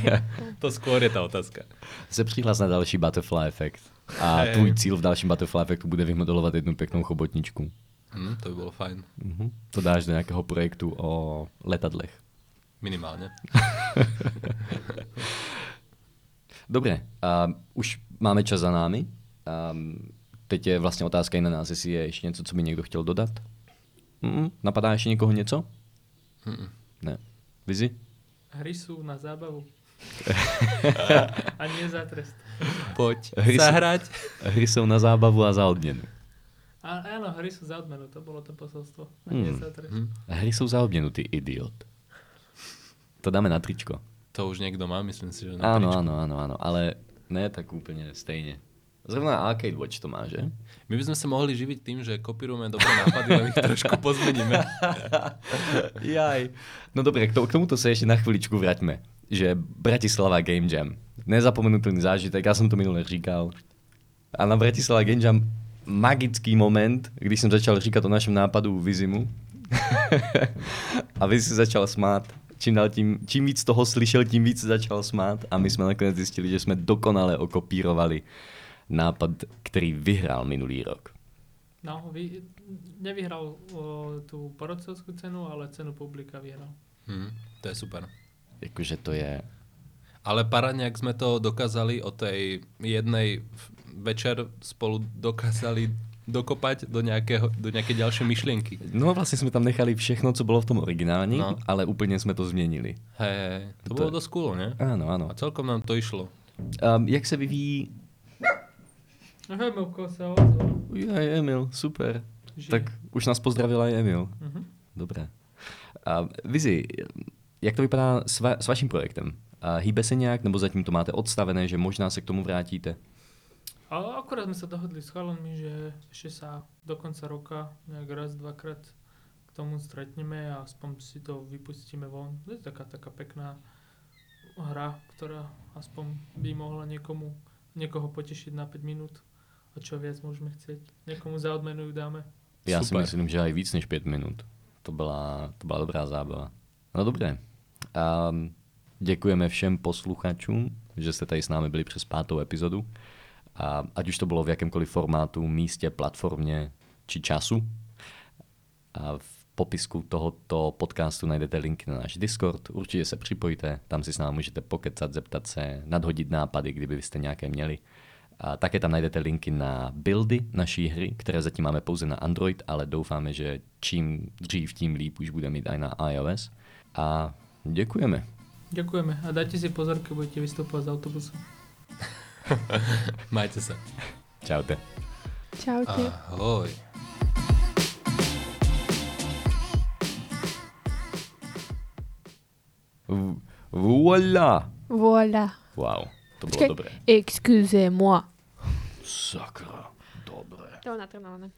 to skôr je tá otázka. Se přihlas na další Butterfly efekt. A tvůj cíl v dalším Butterfly efektu bude vymodelovat jednu pěknou chobotničku. Hm, to by bolo fajn. Mhm. To dáš do nějakého projektu o letadlech. Minimálne. Dobré, a už máme čas za námi. A teď je vlastně otázka i na nás, jestli je ještě něco, co by někdo chtěl dodat. Mm, napadá ještě někoho něco? Mm. Ne. Vizi? Hry sú na zábavu. a nie za trest. Poď Hry zahrať. Hry jsou na zábavu a za odměnu. A, áno, hry sú za odmenu, to bolo to posolstvo. A nie Hmm. za trest. Hm. Hry jsou za odměnu, ty idiot. To dáme na tričko. To už niekto má, myslím si, že na Áno, tričku. áno, áno, áno, ale ne tak úplne stejne. Zrovna Arcade Watch to má, že? My by sme sa mohli živiť tým, že kopírujeme dobré nápady, len ich trošku pozmeníme. Jaj. No dobre, k, to, k tomuto sa ešte na chviličku vraťme. Že Bratislava Game Jam. Nezapomenutelný zážitek, ja som to minule říkal. A na Bratislava Game Jam magický moment, když jsem začal říkat o našem nápadu Vizimu. a Vizi se začal smát. Čím, dál tím, čím víc toho slyšel, tím víc začal smát. A my jsme nakonec zjistili, že jsme dokonale okopírovali nápad, který vyhrál minulý rok. No, vy, nevyhral o, tú porodcovskú cenu, ale cenu publika vyhral. Hm, to je super. Jakože to je... Ale parádne, ak sme to dokázali o tej jednej večer spolu dokázali dokopať do, nejakého, do nejakej ďalšej myšlienky. No vlastně jsme tam nechali všechno, co bylo v tom originálním, No. ale úplně jsme to změnili. Hej, hej, to, To bolo dosť cool, ne? Ano, ano. A celkom nám to išlo. Um, jak se vyvíjí... Hemilko sa ozval. Ujaj, Emil, super. Žije. Tak už nás pozdravila i Emil. Mhm. Dobré. A Vizi, jak to vypadá s, va- s vaším projektem? A hýbe se nějak, nebo zatím to máte odstavené, že možná se k tomu vrátíte? A akurát sme sa dohodli s chalanmi, že ešte sa do konca roka nejak raz, dvakrát k tomu stretneme a aspoň si to vypustíme von. To je taká, taká pekná hra, ktorá aspoň by mohla niekomu, niekoho potešiť na 5 minút. A čo viac môžeme chcieť? Niekomu za odmenu ju dáme. Já si Super. myslím, že aj víc než pět minut. To byla, to byla dobrá zábava. No dobré. A děkujeme všem posluchačům, že jste tady s námi byli přes pátou epizodu. A ať už to bylo v jakémkoliv formátu, místě, platformě či času. A v popisku tohoto podcastu najdete linky na náš Discord. Určitě se připojte, tam si s námi můžete pokecat, zeptat se, nadhodit nápady, kdyby byste nějaké měli. A také tam najdete linky na buildy naší hry, které zatím máme pouze na Android, ale doufáme, že čím dřív, tím líp už bude mít aj na iOS. A děkujeme. Ďakujeme a dajte si pozor, keď budete vystupovať z autobusu. Majte sa. Čaute. Čaute. Ahoj. V- Voilà! Voilà. Wow, to bylo Počkej. dobré. Excusez-moi. Sakra, dobré. To je natrénované.